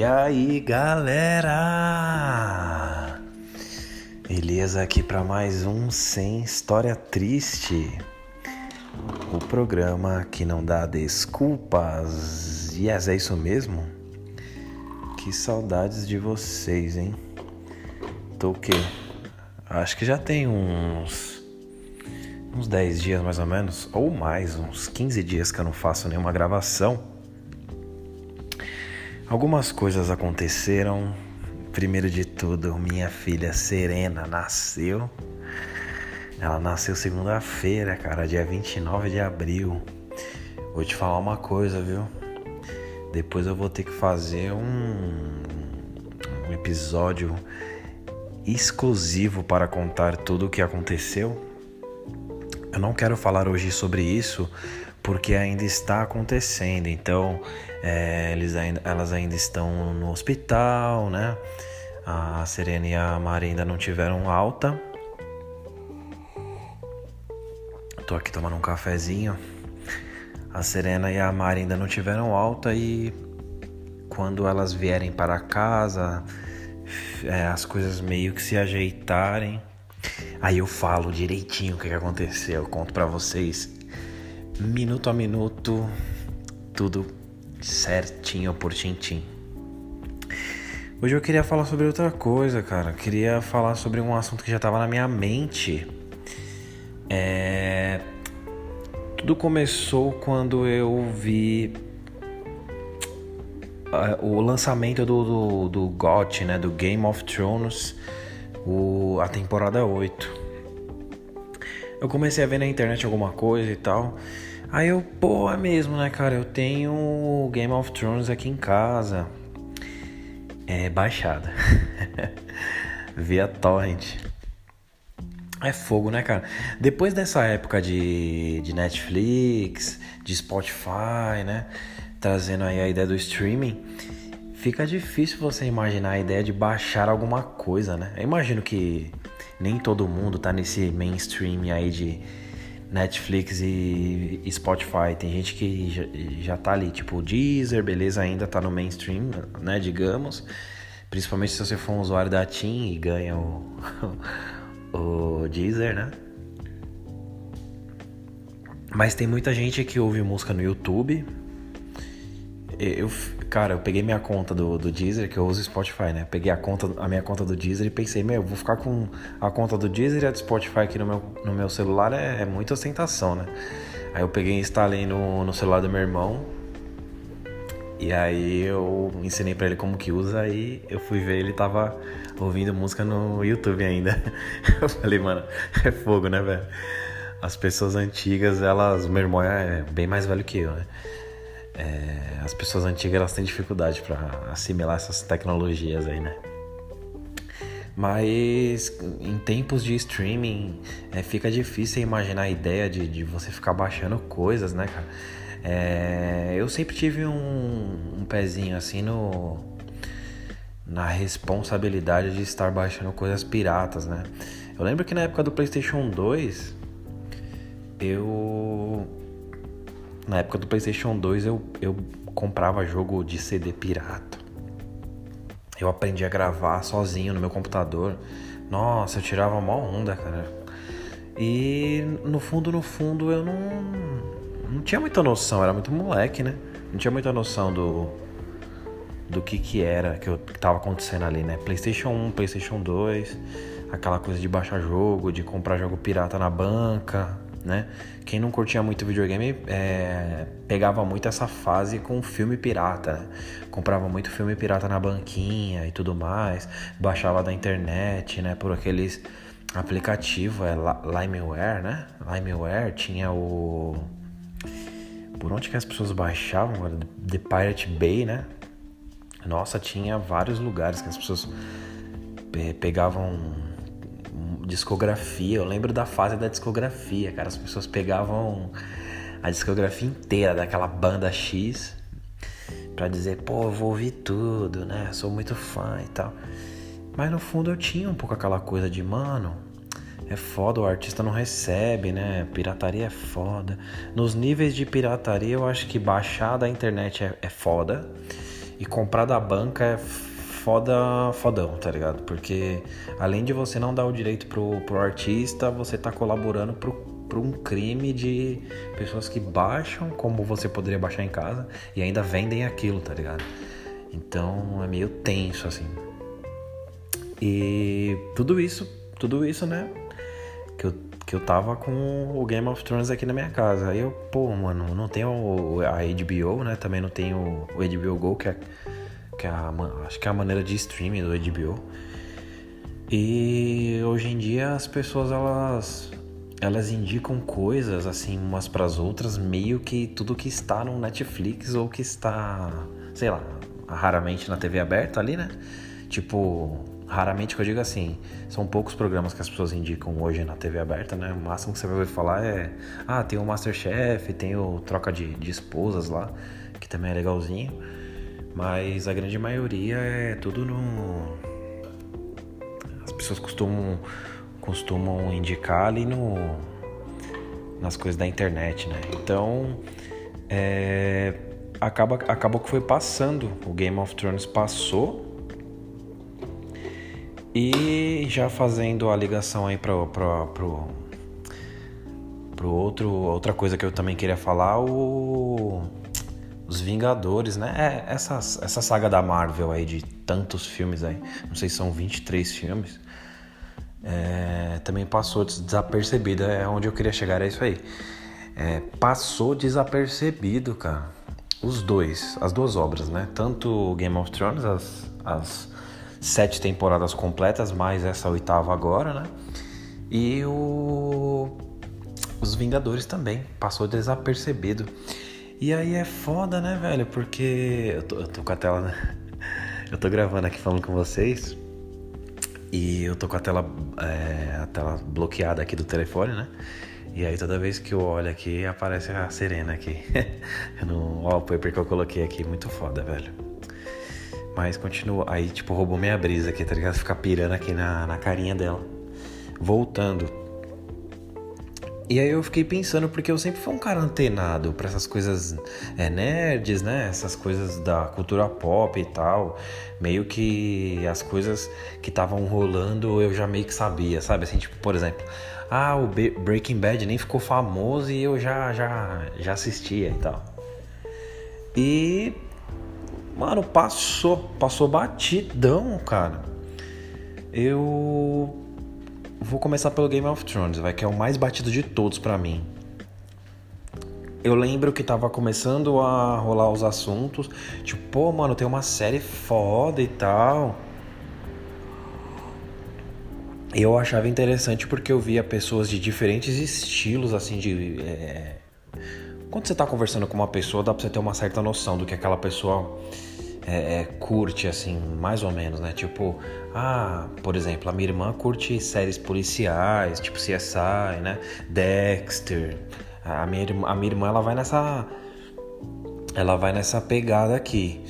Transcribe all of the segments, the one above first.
E aí, galera? Elias aqui para mais um Sem História Triste. O programa que não dá desculpas. Yes, é isso mesmo? Que saudades de vocês, hein? Tô o quê? Acho que já tem uns uns 10 dias mais ou menos, ou mais, uns 15 dias que eu não faço nenhuma gravação. Algumas coisas aconteceram. Primeiro de tudo, minha filha Serena nasceu. Ela nasceu segunda-feira, cara, dia 29 de abril. Vou te falar uma coisa, viu? Depois eu vou ter que fazer um, um episódio exclusivo para contar tudo o que aconteceu. Eu não quero falar hoje sobre isso porque ainda está acontecendo. Então, é, eles ainda, elas ainda estão no hospital, né? A Serena e a Mari ainda não tiveram alta. Tô aqui tomando um cafezinho. A Serena e a Mari ainda não tiveram alta e quando elas vierem para casa, é, as coisas meio que se ajeitarem, aí eu falo direitinho o que, aconteceu, eu conto para vocês minuto a minuto, tudo certinho por tintim. Hoje eu queria falar sobre outra coisa, cara. Eu queria falar sobre um assunto que já estava na minha mente. É... Tudo começou quando eu vi o lançamento do, do, do GOT, né? Do Game of Thrones, o, a temporada 8. Eu comecei a ver na internet alguma coisa e tal. Aí eu, pô, é mesmo, né, cara? Eu tenho Game of Thrones aqui em casa. É baixada. Via torrent. É fogo, né, cara? Depois dessa época de, de Netflix, de Spotify, né? Trazendo aí a ideia do streaming, fica difícil você imaginar a ideia de baixar alguma coisa, né? Eu imagino que nem todo mundo tá nesse mainstream aí de Netflix e, Spotify. Tem gente que já, já tá ali, tipo o Deezer, beleza, ainda tá no mainstream, né, digamos. Principalmente se você for um usuário da TIM e ganha o, o Deezer, né? Mas tem muita gente que ouve música no YouTube. Eu, Cara, eu peguei minha conta do, do Deezer, que eu uso Spotify, né? Peguei a, conta, a minha conta do Deezer e pensei, meu, vou ficar com a conta do Deezer e a do Spotify aqui no meu, no meu celular, é, é muita ostentação, né? Aí eu peguei e instalei no, no celular do meu irmão. E aí eu ensinei para ele como que usa e eu fui ver ele tava ouvindo música no YouTube ainda. Eu falei, mano, é fogo, né, velho? As pessoas antigas, elas, meu irmão é bem mais velho que eu, né? É, as pessoas antigas elas têm dificuldade para assimilar essas tecnologias aí, né? Mas em tempos de streaming é, fica difícil imaginar a ideia de, de você ficar baixando coisas, né, cara? É, eu sempre tive um, um pezinho assim no na responsabilidade de estar baixando coisas piratas, né? Eu lembro que na época do PlayStation 2 eu na época do PlayStation 2 eu, eu comprava jogo de CD pirata. Eu aprendi a gravar sozinho no meu computador. Nossa, eu tirava uma onda, cara. E no fundo, no fundo, eu não, não tinha muita noção, era muito moleque, né? Não tinha muita noção do, do que que era, que, eu, que tava acontecendo ali, né? PlayStation 1, PlayStation 2, aquela coisa de baixar jogo, de comprar jogo pirata na banca, né? Quem não curtia muito videogame é, pegava muito essa fase com filme pirata, né? comprava muito filme pirata na banquinha e tudo mais, baixava da internet, né? Por aqueles aplicativos, é Limeware, né? Limeware tinha o por onde que as pessoas baixavam? The Pirate Bay, né? Nossa, tinha vários lugares que as pessoas pegavam discografia. Eu lembro da fase da discografia, cara. As pessoas pegavam a discografia inteira daquela banda X para dizer, pô, eu vou ouvir tudo, né? Sou muito fã e tal. Mas no fundo eu tinha um pouco aquela coisa de, mano, é foda, o artista não recebe, né? Pirataria é foda. Nos níveis de pirataria, eu acho que baixar da internet é, é foda. E comprar da banca é foda, fodão, tá ligado? Porque além de você não dar o direito pro, pro artista, você tá colaborando pro, pro um crime de pessoas que baixam, como você poderia baixar em casa, e ainda vendem aquilo, tá ligado? Então é meio tenso, assim. E tudo isso, tudo isso, né? Que eu, que eu tava com o Game of Thrones aqui na minha casa. Aí eu, pô, mano, não tenho a HBO, né? Também não tenho o HBO Go, que é, que é a, acho que é a maneira de streaming do HBO. E hoje em dia as pessoas elas elas indicam coisas assim umas para as outras meio que tudo que está no Netflix ou que está, sei lá, raramente na TV aberta ali, né? Tipo, raramente que eu digo assim, são poucos programas que as pessoas indicam hoje na TV aberta, né? O máximo que você vai ouvir falar é, ah, tem o Masterchef, tem o Troca de, de Esposas lá, que também é legalzinho. Mas a grande maioria é tudo no. As pessoas costumam, costumam indicar ali no. nas coisas da internet, né? Então. É, acaba, acabou que foi passando. O Game of Thrones passou. E já fazendo a ligação aí para pro, pro, pro outro, outra coisa que eu também queria falar, o os Vingadores, né? É, essa, essa saga da Marvel aí de tantos filmes aí, não sei se são 23 filmes, é, também passou desapercebida, é onde eu queria chegar, é isso aí. É, passou desapercebido, cara os dois, as duas obras, né? Tanto Game of Thrones, as, as sete temporadas completas, mais essa oitava agora, né? E o os Vingadores também, passou desapercebido. E aí é foda, né, velho? Porque eu tô, eu tô com a tela, né? Eu tô gravando aqui falando com vocês e eu tô com a tela, é, a tela bloqueada aqui do telefone, né? E aí toda vez que eu olho aqui, aparece a Serena aqui. no wallpaper que eu coloquei aqui. Muito foda, velho. Mas continua. Aí, tipo, roubou minha brisa aqui, tá ligado? Ficar pirando aqui na, na carinha dela. Voltando. E aí eu fiquei pensando, porque eu sempre fui um cara antenado pra essas coisas é, nerds, né? Essas coisas da cultura pop e tal. Meio que as coisas que estavam rolando eu já meio que sabia, sabe? Assim, tipo, por exemplo, ah, o Breaking Bad nem ficou famoso e eu já, já, já assistia e tal. E, mano, passou, passou batidão, cara. Eu vou começar pelo Game of Thrones, vai que é o mais batido de todos para mim. Eu lembro que tava começando a rolar os assuntos, tipo, pô, mano, tem uma série foda e tal eu achava interessante porque eu via pessoas de diferentes estilos, assim, de. É... Quando você tá conversando com uma pessoa, dá pra você ter uma certa noção do que aquela pessoa é, é, curte, assim, mais ou menos, né? Tipo, ah, por exemplo, a minha irmã curte séries policiais, tipo CSI, né? Dexter. A minha, a minha irmã, ela vai nessa. Ela vai nessa pegada aqui.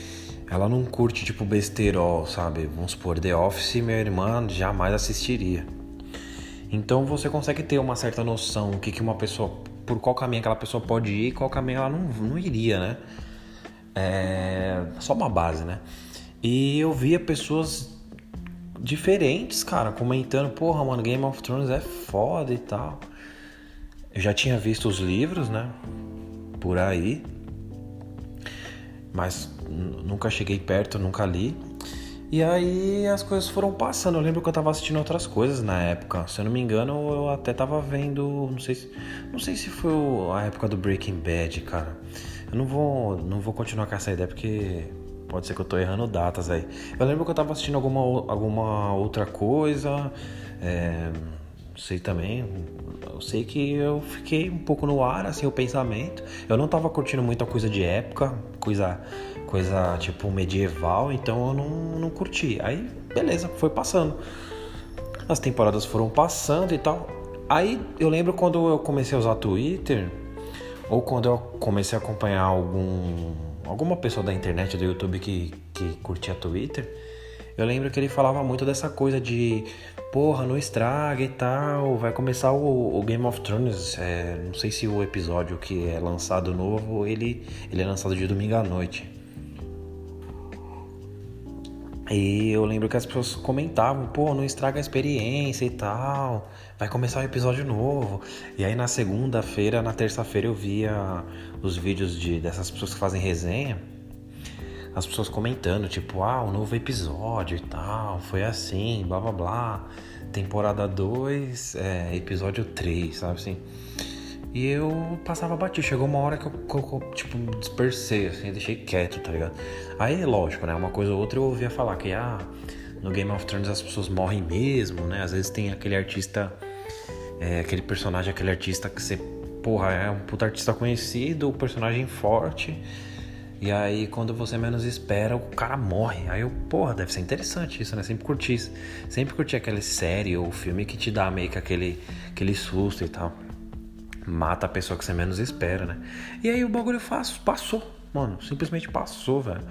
Ela não curte tipo besterol, sabe? Vamos supor, The Office, minha irmã jamais assistiria. Então você consegue ter uma certa noção o que, que uma pessoa. por qual caminho aquela pessoa pode ir e qual caminho ela não, não iria, né? É. Só uma base, né? E eu via pessoas diferentes, cara, comentando, porra, mano, Game of Thrones é foda e tal. Eu já tinha visto os livros, né? Por aí. Mas nunca cheguei perto, nunca li. E aí as coisas foram passando. Eu lembro que eu tava assistindo outras coisas na época. Se eu não me engano, eu até tava vendo. Não sei se, não sei se foi a época do Breaking Bad, cara. Eu não vou, não vou continuar com essa ideia porque pode ser que eu tô errando datas aí. Eu lembro que eu tava assistindo alguma, alguma outra coisa. É, sei também. Eu sei que eu fiquei um pouco no ar, assim, o pensamento. Eu não tava curtindo muita coisa de época, coisa coisa tipo medieval, então eu não, não curti. Aí, beleza, foi passando. As temporadas foram passando e tal. Aí eu lembro quando eu comecei a usar Twitter, ou quando eu comecei a acompanhar algum alguma pessoa da internet, do YouTube que, que curtia Twitter, eu lembro que ele falava muito dessa coisa de porra, não estraga e tal, vai começar o, o Game of Thrones, é, não sei se o episódio que é lançado novo, ele, ele é lançado de domingo à noite. E eu lembro que as pessoas comentavam, pô, não estraga a experiência e tal, vai começar um episódio novo. E aí na segunda-feira, na terça-feira eu via os vídeos de, dessas pessoas que fazem resenha, as pessoas comentando, tipo, ah, um novo episódio e tal, foi assim, blá blá blá, temporada 2, é, episódio 3, sabe assim. E eu passava batido. Chegou uma hora que eu, que eu, tipo, dispersei, assim, deixei quieto, tá ligado? Aí, lógico, né? Uma coisa ou outra eu ouvia falar que, ah, no Game of Thrones as pessoas morrem mesmo, né? Às vezes tem aquele artista, é, aquele personagem, aquele artista que você, porra, é um puta artista conhecido, personagem forte. E aí, quando você menos espera, o cara morre. Aí eu, porra, deve ser interessante isso, né? Sempre curti Sempre curti aquela série ou filme que te dá meio que aquele, aquele susto e tal mata a pessoa que você menos espera, né? E aí o bagulho faz, passou, mano, simplesmente passou, velho.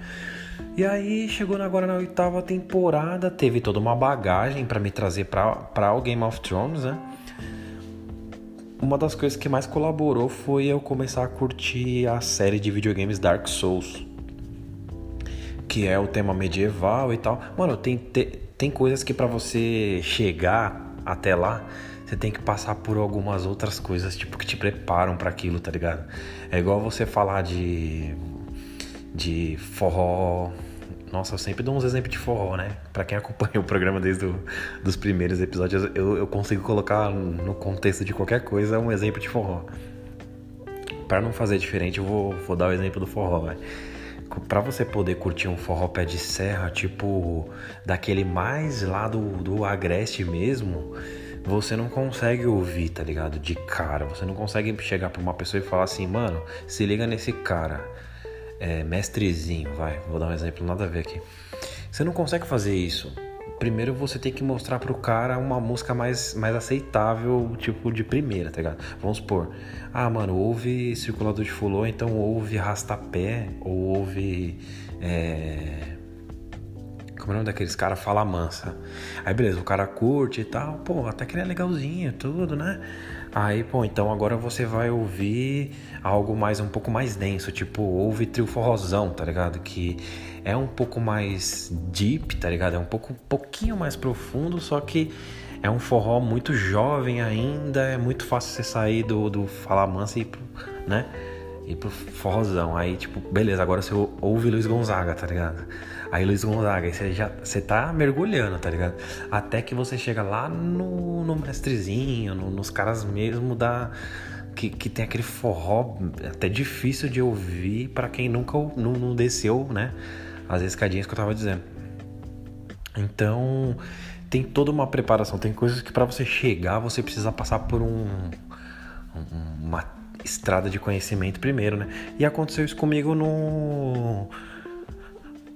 E aí chegou agora na oitava temporada, teve toda uma bagagem para me trazer para o Game of Thrones, né? Uma das coisas que mais colaborou foi eu começar a curtir a série de videogames Dark Souls, que é o tema medieval e tal. Mano, tem, tem coisas que para você chegar até lá, você tem que passar por algumas outras coisas, tipo, que te preparam para aquilo, tá ligado? É igual você falar de. de forró. Nossa, eu sempre dou uns exemplos de forró, né? Pra quem acompanha o programa desde o, dos primeiros episódios, eu, eu consigo colocar no contexto de qualquer coisa um exemplo de forró. Para não fazer diferente, eu vou, vou dar o exemplo do forró, vai. Pra você poder curtir um forró pé de serra, tipo, daquele mais lá do, do agreste mesmo, você não consegue ouvir, tá ligado? De cara. Você não consegue chegar pra uma pessoa e falar assim, mano, se liga nesse cara. É, mestrezinho, vai. Vou dar um exemplo, nada a ver aqui. Você não consegue fazer isso. Primeiro você tem que mostrar pro cara uma música mais, mais aceitável, tipo de primeira, tá ligado? Vamos supor, ah, mano, ouve Circulador de Fulô, então ouve Rastapé, ou ouve. É como é o nome daqueles caras? Fala mansa. Aí beleza, o cara curte e tal. Pô, até que ele é legalzinho, tudo, né? Aí, pô, então agora você vai ouvir algo mais um pouco mais denso, tipo, ouve trio forrozão, tá ligado? Que é um pouco mais deep, tá ligado? É um pouco um pouquinho mais profundo, só que é um forró muito jovem ainda, é muito fácil você sair do, do falar mansa e pro, né? Ir pro forrozão. Aí, tipo, beleza, agora você ouve Luiz Gonzaga, tá ligado? Aí Luiz Gonzaga, aí você já você tá mergulhando, tá ligado? Até que você chega lá no, no mestrezinho, no, nos caras mesmo da. Que, que tem aquele forró até difícil de ouvir para quem nunca não, não desceu, né? As escadinhas que eu tava dizendo. Então, tem toda uma preparação. Tem coisas que para você chegar, você precisa passar por um, uma estrada de conhecimento primeiro, né? E aconteceu isso comigo no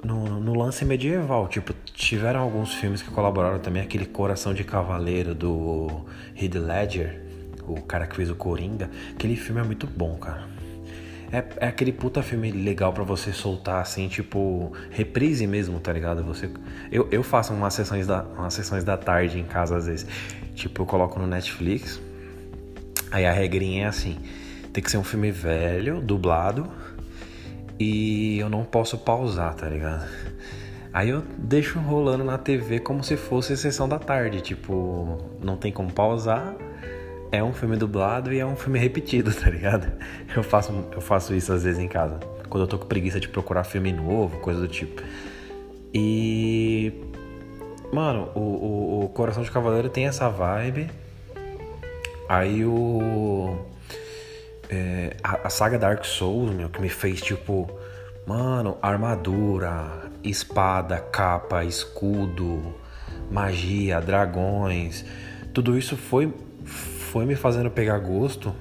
no, no, lance medieval. Tipo, tiveram alguns filmes que colaboraram também, aquele Coração de Cavaleiro do Heath Ledger, o cara que fez o Coringa. Aquele filme é muito bom, cara. É, é aquele puta filme legal para você soltar assim, tipo, reprise mesmo, tá ligado? Você, eu, eu faço umas sessões, da, umas sessões da tarde em casa às vezes. Tipo, eu coloco no Netflix. Aí a regrinha é assim: tem que ser um filme velho, dublado e eu não posso pausar, tá ligado? Aí eu deixo rolando na TV como se fosse sessão da tarde, tipo, não tem como pausar. É um filme dublado e é um filme repetido, tá ligado? Eu faço, eu faço isso às vezes em casa. Quando eu tô com preguiça de procurar filme novo, coisa do tipo. E. Mano, o, o, o Coração de Cavaleiro tem essa vibe. Aí o é, a, a, saga Dark Souls, meu, que me fez tipo, mano, armadura, espada, capa, escudo, magia, dragões, tudo isso foi, foi me fazendo pegar gosto.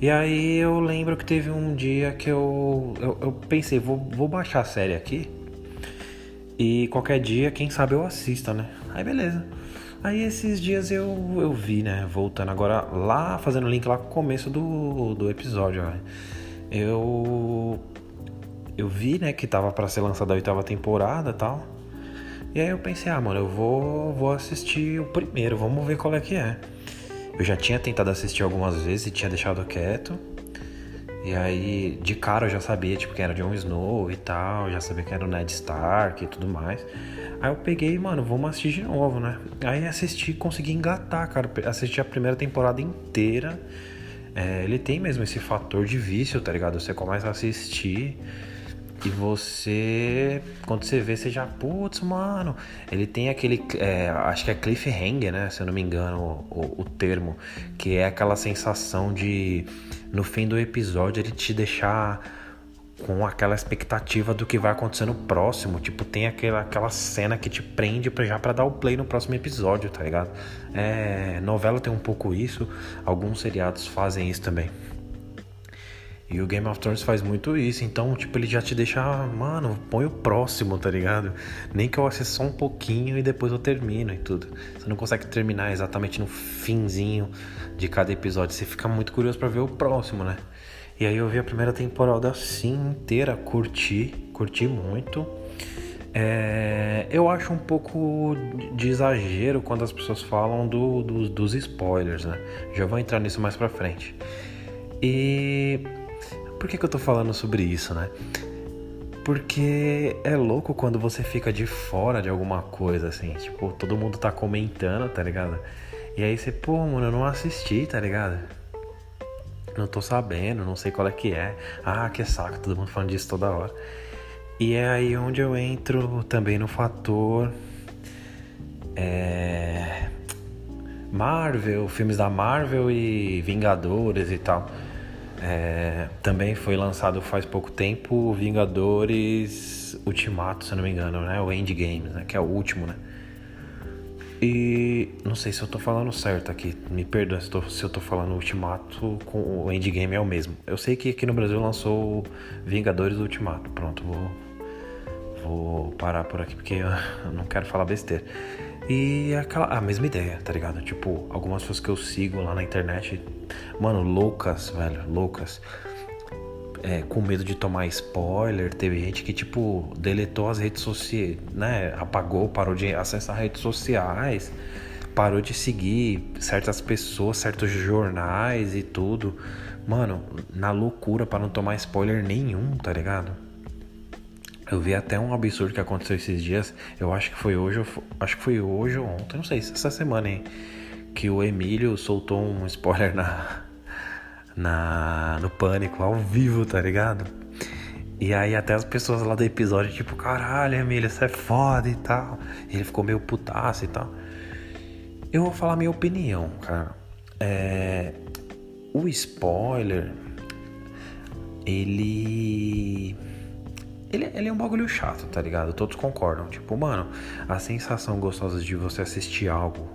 E aí eu lembro que teve um dia que eu, eu, eu pensei, vou, vou baixar a série aqui. E qualquer dia, quem sabe eu assista, né? Aí beleza. Aí esses dias eu, eu vi, né? Voltando agora lá, fazendo link lá com o começo do, do episódio, ó, Eu. Eu vi, né, que tava para ser lançada a oitava temporada tal. E aí eu pensei, ah, mano, eu vou, vou assistir o primeiro, vamos ver qual é que é. Eu já tinha tentado assistir algumas vezes e tinha deixado quieto. E aí, de cara eu já sabia, tipo, que era Jon Snow e tal, já sabia que era o Ned Stark e tudo mais. Aí eu peguei, mano, vamos assistir de novo, né? Aí assisti, consegui engatar, cara. Assisti a primeira temporada inteira. É, ele tem mesmo esse fator de vício, tá ligado? Você começa a assistir e você, quando você vê, você já, putz, mano, ele tem aquele, é, acho que é cliffhanger, né? Se eu não me engano o, o, termo, que é aquela sensação de, no fim do episódio, ele te deixar com aquela expectativa do que vai acontecer no próximo. Tipo, tem aquela, aquela cena que te prende pra, já para dar o play no próximo episódio, tá ligado? É, novela tem um pouco isso, alguns seriados fazem isso também. E o Game of Thrones faz muito isso, então, tipo, ele já te deixa, mano, põe o próximo, tá ligado? Nem que eu assista só um pouquinho e depois eu termino e tudo. Você não consegue terminar exatamente no finzinho de cada episódio, você fica muito curioso para ver o próximo, né? E aí eu vi a primeira temporada assim inteira, curti, curti muito. É, eu acho um pouco de exagero quando as pessoas falam do, do, dos spoilers, né? Já vou entrar nisso mais pra frente. E por que, que eu tô falando sobre isso, né? Porque é louco quando você fica de fora de alguma coisa, assim. Tipo, todo mundo tá comentando, tá ligado? E aí você, pô, mano, eu não assisti, tá ligado? Não tô sabendo, não sei qual é que é. Ah, que saco, todo mundo falando disso toda hora. E é aí onde eu entro também no fator. É. Marvel, filmes da Marvel e Vingadores e tal. É, também foi lançado faz pouco tempo Vingadores Ultimato, se não me engano, né? O Endgame, né? Que é o último, né? E não sei se eu tô falando certo aqui, me perdoa se, se eu tô falando Ultimato com o Endgame é o mesmo. Eu sei que aqui no Brasil lançou Vingadores Ultimato. Pronto, vou, vou parar por aqui porque eu não quero falar besteira. E aquela, a mesma ideia, tá ligado? Tipo, algumas pessoas que eu sigo lá na internet, mano, loucas, velho, loucas. É, com medo de tomar spoiler, teve gente que, tipo, deletou as redes sociais, né? Apagou, parou de acessar redes sociais, parou de seguir certas pessoas, certos jornais e tudo. Mano, na loucura para não tomar spoiler nenhum, tá ligado? Eu vi até um absurdo que aconteceu esses dias. Eu acho que foi hoje, acho que foi hoje ou ontem, não sei, essa semana, hein? Que o Emílio soltou um spoiler na, na no pânico ao vivo, tá ligado? E aí até as pessoas lá do episódio, tipo, caralho, Emílio, você é foda e tal. E ele ficou meio putaço e tal. Eu vou falar minha opinião, cara. É, o spoiler, ele ele, ele é um bagulho chato, tá ligado? Todos concordam. Tipo, mano, a sensação gostosa de você assistir algo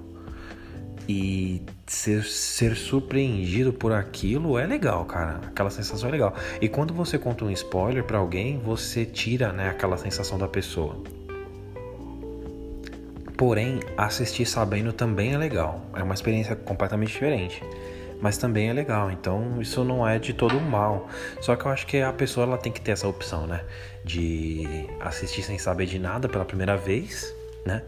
e ser, ser surpreendido por aquilo é legal, cara. Aquela sensação é legal. E quando você conta um spoiler para alguém, você tira, né, aquela sensação da pessoa. Porém, assistir sabendo também é legal. É uma experiência completamente diferente mas também é legal. Então isso não é de todo mal. Só que eu acho que a pessoa ela tem que ter essa opção, né? De assistir sem saber de nada pela primeira vez, né?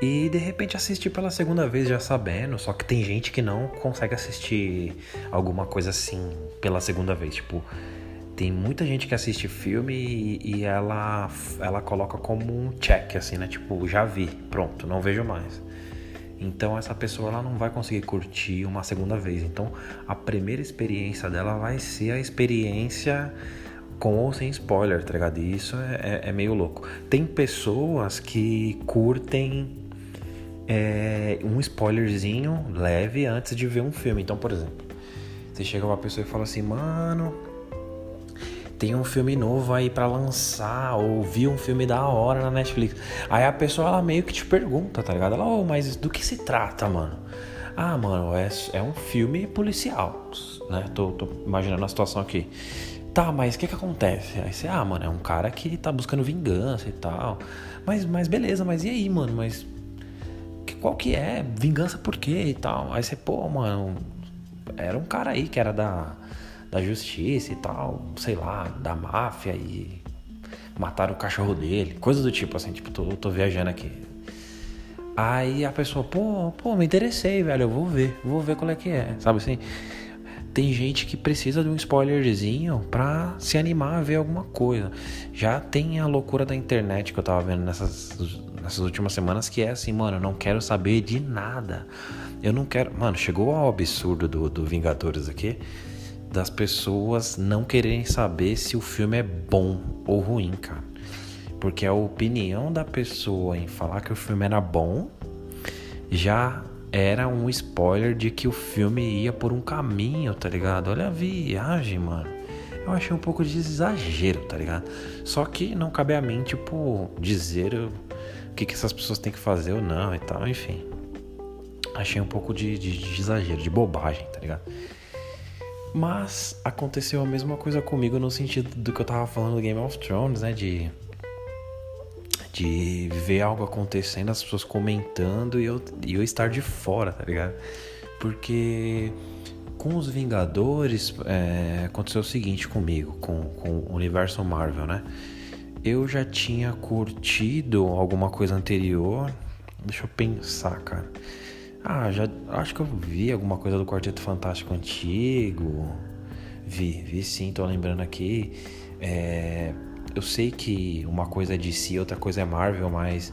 E de repente assistir pela segunda vez já sabendo. Só que tem gente que não consegue assistir alguma coisa assim pela segunda vez. Tipo, tem muita gente que assiste filme e, e ela, ela coloca como um check, assim, né? Tipo, já vi, pronto, não vejo mais. Então essa pessoa ela não vai conseguir curtir uma segunda vez. Então a primeira experiência dela vai ser a experiência com ou sem spoiler, tá ligado? E isso é, é, é meio louco. Tem pessoas que curtem é, um spoilerzinho leve antes de ver um filme. Então, por exemplo, você chega uma pessoa e fala assim, mano, tem um filme novo aí para lançar, ou vi um filme da hora na Netflix. Aí a pessoa ela meio que te pergunta, tá ligado? Ela, oh, mas do que se trata, mano? Ah, mano, é, é um filme policial, né? Tô, tô imaginando a situação aqui. Tá, mas o que que acontece? Aí você, ah, mano, é um cara que tá buscando vingança e tal. Mas, mas beleza, mas e aí, mano? Mas qual que é? Vingança por quê e tal? Aí você, pô, mano, era um cara aí que era da da justiça e tal, sei lá, da máfia e mataram o cachorro dele, coisa do tipo assim, tipo, tô, tô viajando aqui. Aí a pessoa, pô, pô, me interessei, velho, eu vou ver, vou ver qual é que é, sabe assim? tem gente que precisa de um spoilerzinho pra se animar a ver alguma coisa. Já tem a loucura da internet que eu tava vendo nessas, nessas últimas semanas, que é assim, mano, eu não quero saber de nada. Eu não quero. Mano, chegou ao absurdo do, do Vingadores aqui das pessoas não quererem saber se o filme é bom ou ruim, cara. Porque a opinião da pessoa em falar que o filme era bom já era um spoiler de que o filme ia por um caminho, tá ligado? Olha a viagem, mano. Eu achei um pouco de exagero, tá ligado? Só que não cabe a mim, tipo, dizer o que, que essas pessoas têm que fazer ou não e tal, enfim. Achei um pouco de, de, de exagero, de bobagem, tá ligado? Mas aconteceu a mesma coisa comigo no sentido do que eu tava falando do Game of Thrones, né? De de ver algo acontecendo, as pessoas comentando e eu, e eu estar de fora, tá ligado? Porque com os Vingadores é, aconteceu o seguinte comigo, com, com o universo Marvel, né? Eu já tinha curtido alguma coisa anterior. Deixa eu pensar, cara. Ah, já acho que eu vi alguma coisa do Quarteto Fantástico antigo. Vi, vi sim, tô lembrando aqui. É, eu sei que uma coisa é DC, outra coisa é Marvel, mas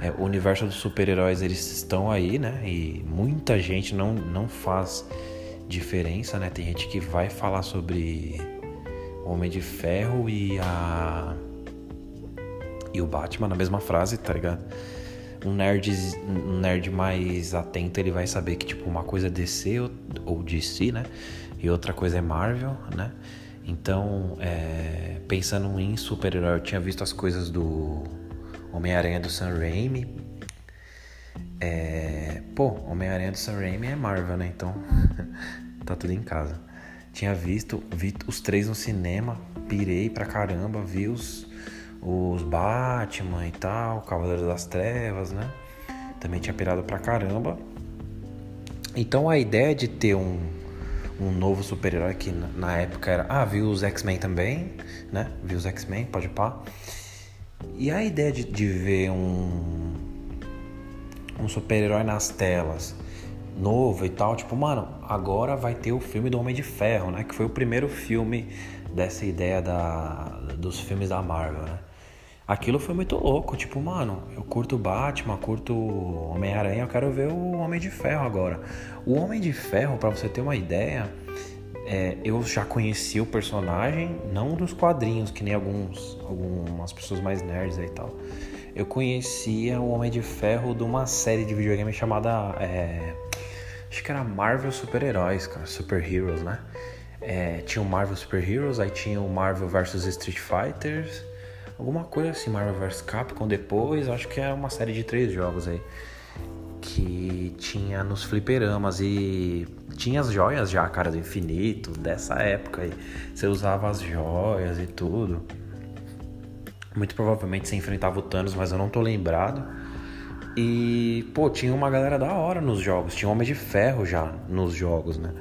é, o universo dos super-heróis eles estão aí, né? E muita gente não, não faz diferença, né? Tem gente que vai falar sobre o Homem de Ferro e a e o Batman na mesma frase, tá ligado? Um nerd, um nerd mais atento, ele vai saber que tipo uma coisa é DC ou, ou DC, né? E outra coisa é Marvel, né? Então, é, pensando em super-herói, eu tinha visto as coisas do Homem-Aranha do Sam Raimi. É, pô, Homem-Aranha do Sam Raimi é Marvel, né? Então, tá tudo em casa. Tinha visto, vi os três no cinema, pirei pra caramba, vi os, os Batman e tal, Cavaleiros das Trevas, né? Também tinha pirado pra caramba. Então a ideia de ter um um novo super-herói que na época era. Ah, viu os X-Men também, né? Viu os X-Men, pode pá. E a ideia de, de ver um. Um super-herói nas telas novo e tal, tipo, mano, agora vai ter o filme do Homem de Ferro, né? Que foi o primeiro filme dessa ideia da, dos filmes da Marvel, né? Aquilo foi muito louco, tipo, mano, eu curto Batman, curto Homem-Aranha, eu quero ver o Homem de Ferro agora. O Homem de Ferro, para você ter uma ideia, é, eu já conheci o personagem, não dos quadrinhos, que nem alguns, algumas pessoas mais nerds aí e tal. Eu conhecia o Homem de Ferro de uma série de videogame chamada. É, acho que era Marvel Super Heróis, cara, Super Heroes, né? É, tinha o Marvel Super Heroes, aí tinha o Marvel vs Street Fighters alguma coisa assim, Marvel vs Capcom depois, acho que é uma série de três jogos aí que tinha nos fliperamas e tinha as joias já, cara, do infinito, dessa época aí. Você usava as joias e tudo. Muito provavelmente você enfrentava o Thanos, mas eu não tô lembrado. E, pô, tinha uma galera da hora nos jogos. Tinha Homem de Ferro já nos jogos, né?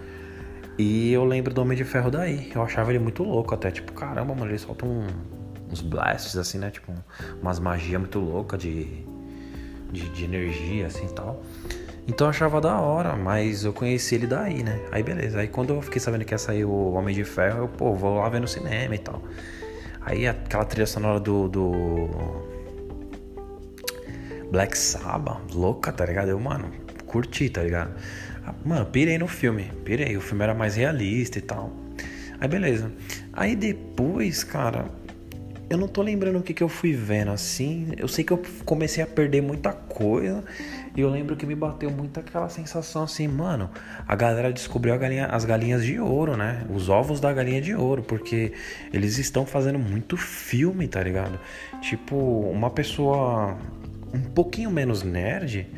E eu lembro do Homem de Ferro daí. Eu achava ele muito louco até. Tipo, caramba, mano, ele solta um, uns blasts, assim, né? Tipo, umas magias muito loucas de, de, de, energia, assim e tal. Então eu achava da hora, mas eu conheci ele daí, né? Aí beleza. Aí quando eu fiquei sabendo que ia sair o Homem de Ferro, eu, pô, vou lá ver no cinema e tal. Aí aquela trilha sonora do, do Black Sabbath, louca, tá ligado? Eu, mano, curti, tá ligado? Mano, pirei no filme, pirei. O filme era mais realista e tal. Aí beleza. Aí depois, cara, eu não tô lembrando o que, que eu fui vendo assim. Eu sei que eu comecei a perder muita coisa. E eu lembro que me bateu muito aquela sensação assim, mano. A galera descobriu galinha, as galinhas de ouro, né? Os ovos da galinha de ouro. Porque eles estão fazendo muito filme, tá ligado? Tipo, uma pessoa um pouquinho menos nerd.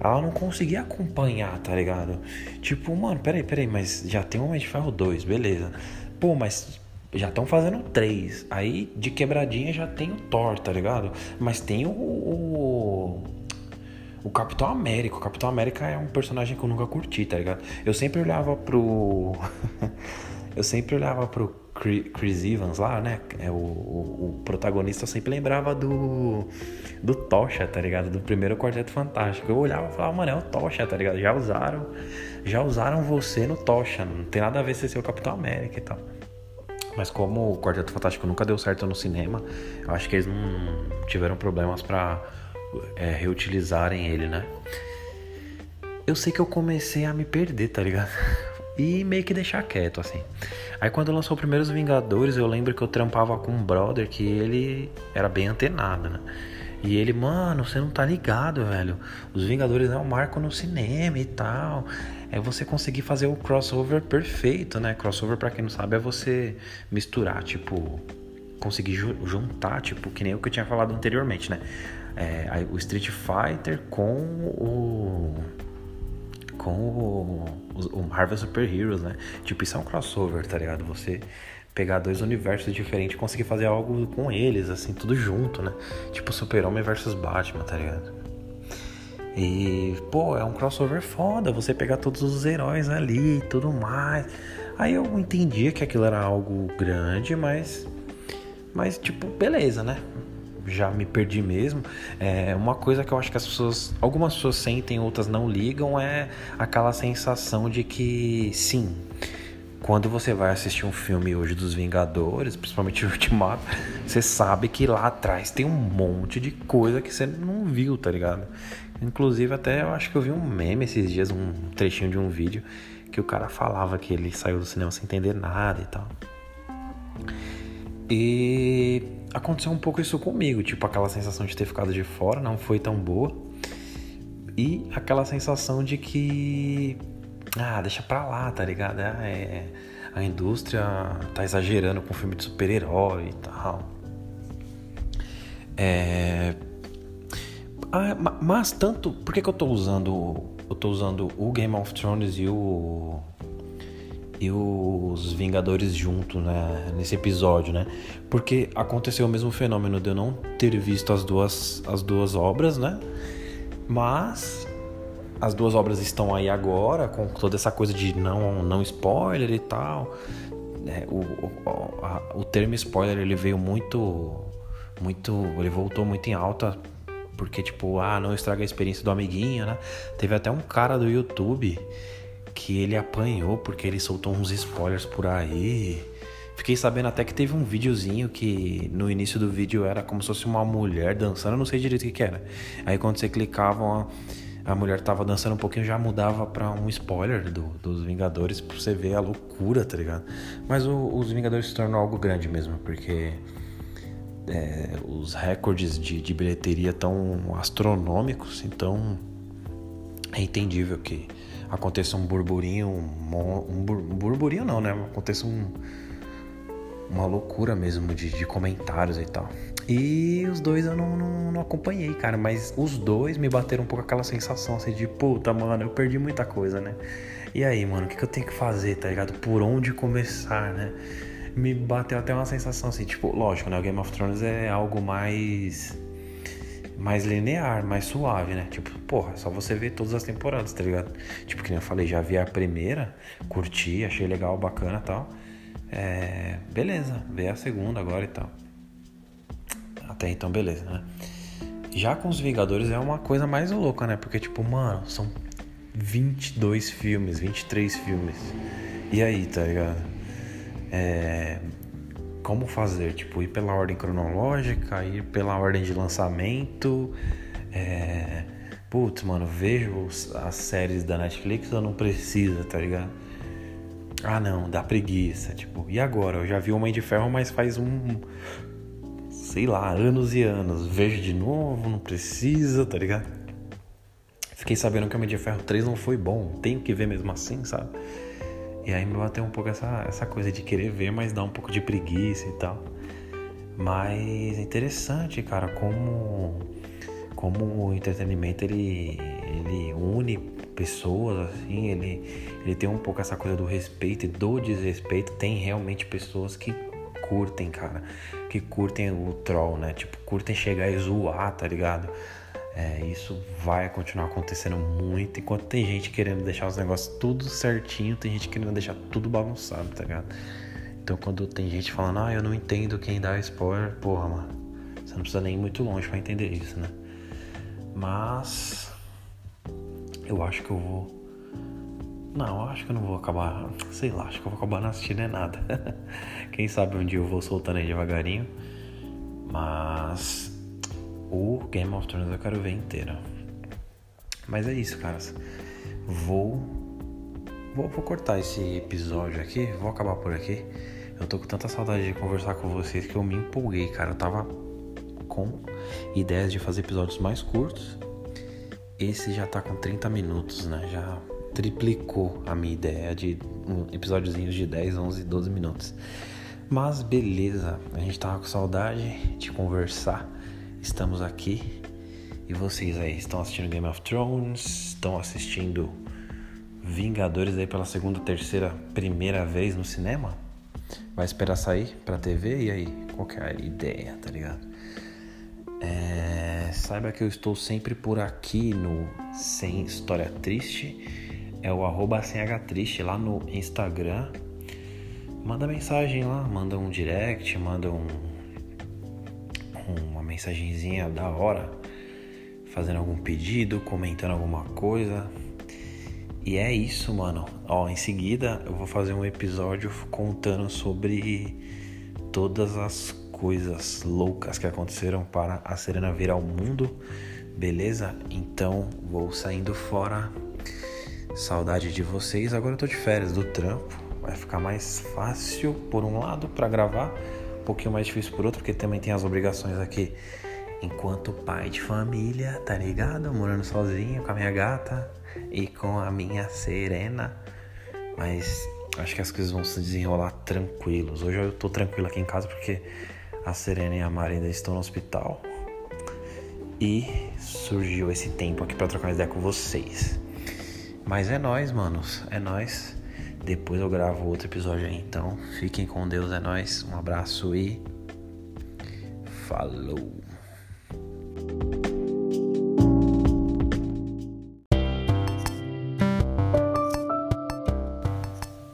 Ela não conseguia acompanhar, tá ligado? Tipo, mano, peraí, peraí, mas já tem Homem de Ferro 2, beleza. Pô, mas já estão fazendo três. Aí de quebradinha já tem o Thor, tá ligado? Mas tem o, o. O Capitão América. O Capitão América é um personagem que eu nunca curti, tá ligado? Eu sempre olhava pro. eu sempre olhava pro Chris Evans lá, né? É o, o, o, protagonista eu sempre lembrava do do Tocha, tá ligado? Do primeiro Quarteto Fantástico. Eu olhava e falava, mano, é o Tocha, tá ligado? Já usaram, já usaram você no Tocha, não tem nada a ver se ser o Capitão América e tal. Mas como o Quarteto Fantástico nunca deu certo no cinema, eu acho que eles não tiveram problemas para é, reutilizarem ele, né? Eu sei que eu comecei a me perder, tá ligado? E meio que deixar quieto, assim. Aí quando lançou os primeiros Vingadores, eu lembro que eu trampava com um brother que ele era bem antenado, né? E ele, mano, você não tá ligado, velho. Os Vingadores é um marco no cinema e tal. É você conseguir fazer o crossover perfeito, né? Crossover, para quem não sabe, é você misturar, tipo, conseguir juntar, tipo, que nem o que eu tinha falado anteriormente, né? É, o Street Fighter com o. com o, o Marvel Super Heroes, né? Tipo, isso é um crossover, tá ligado? Você pegar dois universos diferentes e conseguir fazer algo com eles, assim, tudo junto, né? Tipo Super-Homem versus Batman, tá ligado? E, pô, é um crossover foda, você pegar todos os heróis ali e tudo mais. Aí eu entendia que aquilo era algo grande, mas. Mas, tipo, beleza, né? Já me perdi mesmo. É, uma coisa que eu acho que as pessoas. Algumas pessoas sentem, outras não ligam, é aquela sensação de que, sim, quando você vai assistir um filme hoje dos Vingadores, principalmente o Ultimato, você sabe que lá atrás tem um monte de coisa que você não viu, tá ligado? Inclusive, até eu acho que eu vi um meme esses dias, um trechinho de um vídeo, que o cara falava que ele saiu do cinema sem entender nada e tal. E aconteceu um pouco isso comigo, tipo aquela sensação de ter ficado de fora, não foi tão boa. E aquela sensação de que ah, deixa pra lá, tá ligado? É, é, a indústria tá exagerando com filme de super-herói e tal. É. Ah, mas tanto. Por que, que eu tô usando. Eu tô usando o Game of Thrones e o. E os Vingadores junto, né? Nesse episódio, né? Porque aconteceu o mesmo fenômeno de eu não ter visto as duas, as duas obras, né? Mas as duas obras estão aí agora, com toda essa coisa de não, não spoiler e tal. É, o, o, a, o termo spoiler ele veio muito. muito. ele voltou muito em alta. Porque, tipo, ah, não estraga a experiência do amiguinho, né? Teve até um cara do YouTube que ele apanhou porque ele soltou uns spoilers por aí. Fiquei sabendo até que teve um videozinho que no início do vídeo era como se fosse uma mulher dançando, eu não sei direito o que, era. Aí quando você clicava, a mulher tava dançando um pouquinho, já mudava para um spoiler do, dos Vingadores pra você ver a loucura, tá ligado? Mas o, os Vingadores se tornou algo grande mesmo, porque é, os recordes de, de bilheteria tão astronômicos, então é entendível que aconteça um burburinho, um, um, burburinho não, né? Aconteça um, uma loucura mesmo de, de comentários e tal. E os dois eu não, não, não, acompanhei, cara. Mas os dois me bateram um pouco aquela sensação assim de puta, mano, eu perdi muita coisa, né? E aí, mano, o que, que eu tenho que fazer, tá ligado? Por onde começar, né? Me bateu até uma sensação assim, tipo, lógico, né? O Game of Thrones é algo mais. mais linear, mais suave, né? Tipo, porra, é só você ver todas as temporadas, tá ligado? Tipo, que nem eu falei, já vi a primeira, curti, achei legal, bacana e tal. É. Beleza, ver a segunda agora e tal. Até então, beleza, né? Já com os Vingadores é uma coisa mais louca, né? Porque, tipo, mano, são 22 filmes, 23 filmes. E aí, tá ligado? É... Como fazer? Tipo, ir pela ordem cronológica, ir pela ordem de lançamento. É... Putz, mano, vejo as séries da Netflix ou não precisa, tá ligado? Ah, não, dá preguiça. Tipo, e agora? Eu já vi Homem de Ferro, mas faz um, sei lá, anos e anos. Vejo de novo, não precisa, tá ligado? Fiquei sabendo que o Homem de Ferro 3 não foi bom, tenho que ver mesmo assim, sabe? E aí me bateu um pouco essa, essa coisa de querer ver, mas dá um pouco de preguiça e tal. Mas é interessante, cara, como, como o entretenimento ele, ele une pessoas, assim, ele, ele tem um pouco essa coisa do respeito e do desrespeito. Tem realmente pessoas que curtem, cara. Que curtem o troll, né? Tipo, curtem chegar e zoar, tá ligado? É, isso vai continuar acontecendo muito. Enquanto tem gente querendo deixar os negócios tudo certinho, tem gente querendo deixar tudo bagunçado, tá ligado? Então quando tem gente falando, ah, eu não entendo quem dá spoiler, porra, mano, você não precisa nem ir muito longe para entender isso, né? Mas eu acho que eu vou. Não, acho que eu não vou acabar. Sei lá, acho que eu vou acabar não assistindo é nada. Quem sabe um dia eu vou soltando aí devagarinho. Mas o Game of Thrones eu quero ver inteiro. Mas é isso, caras. Vou, vou. Vou cortar esse episódio aqui. Vou acabar por aqui. Eu tô com tanta saudade de conversar com vocês que eu me empolguei, cara. Eu tava com ideias de fazer episódios mais curtos. Esse já tá com 30 minutos, né? Já triplicou a minha ideia de um episódiozinhos de 10, 11, 12 minutos. Mas beleza, a gente tava com saudade de conversar. Estamos aqui. E vocês aí, estão assistindo Game of Thrones? Estão assistindo Vingadores aí pela segunda, terceira, primeira vez no cinema? Vai esperar sair pra TV? E aí, qual que é a ideia, tá ligado? É, saiba que eu estou sempre por aqui no Sem História Triste. É o arroba sem H Triste lá no Instagram manda mensagem lá, manda um direct, manda um mensagenzinha da hora, fazendo algum pedido, comentando alguma coisa. E é isso, mano. Ó, em seguida eu vou fazer um episódio contando sobre todas as coisas loucas que aconteceram para a Serena vir ao mundo. Beleza? Então vou saindo fora. Saudade de vocês. Agora eu tô de férias do trampo vai ficar mais fácil por um lado para gravar, um pouquinho mais difícil por outro, porque também tem as obrigações aqui enquanto pai de família, tá ligado? Morando sozinho com a minha gata e com a minha Serena. Mas acho que as coisas vão se desenrolar tranquilos. Hoje eu tô tranquilo aqui em casa porque a Serena e a Mari ainda estão no hospital. E surgiu esse tempo aqui para trocar uma ideia com vocês. Mas é nós, manos, é nós. Depois eu gravo outro episódio aí. Então, fiquem com Deus, é nóis. Um abraço e. Falou!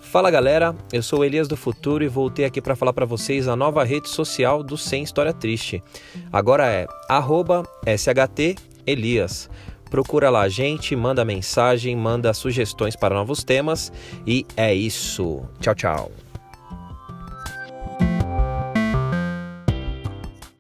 Fala galera, eu sou Elias do Futuro e voltei aqui para falar para vocês a nova rede social do Sem História Triste. Agora é @shtelias. Procura lá a gente, manda mensagem, manda sugestões para novos temas e é isso. Tchau, tchau.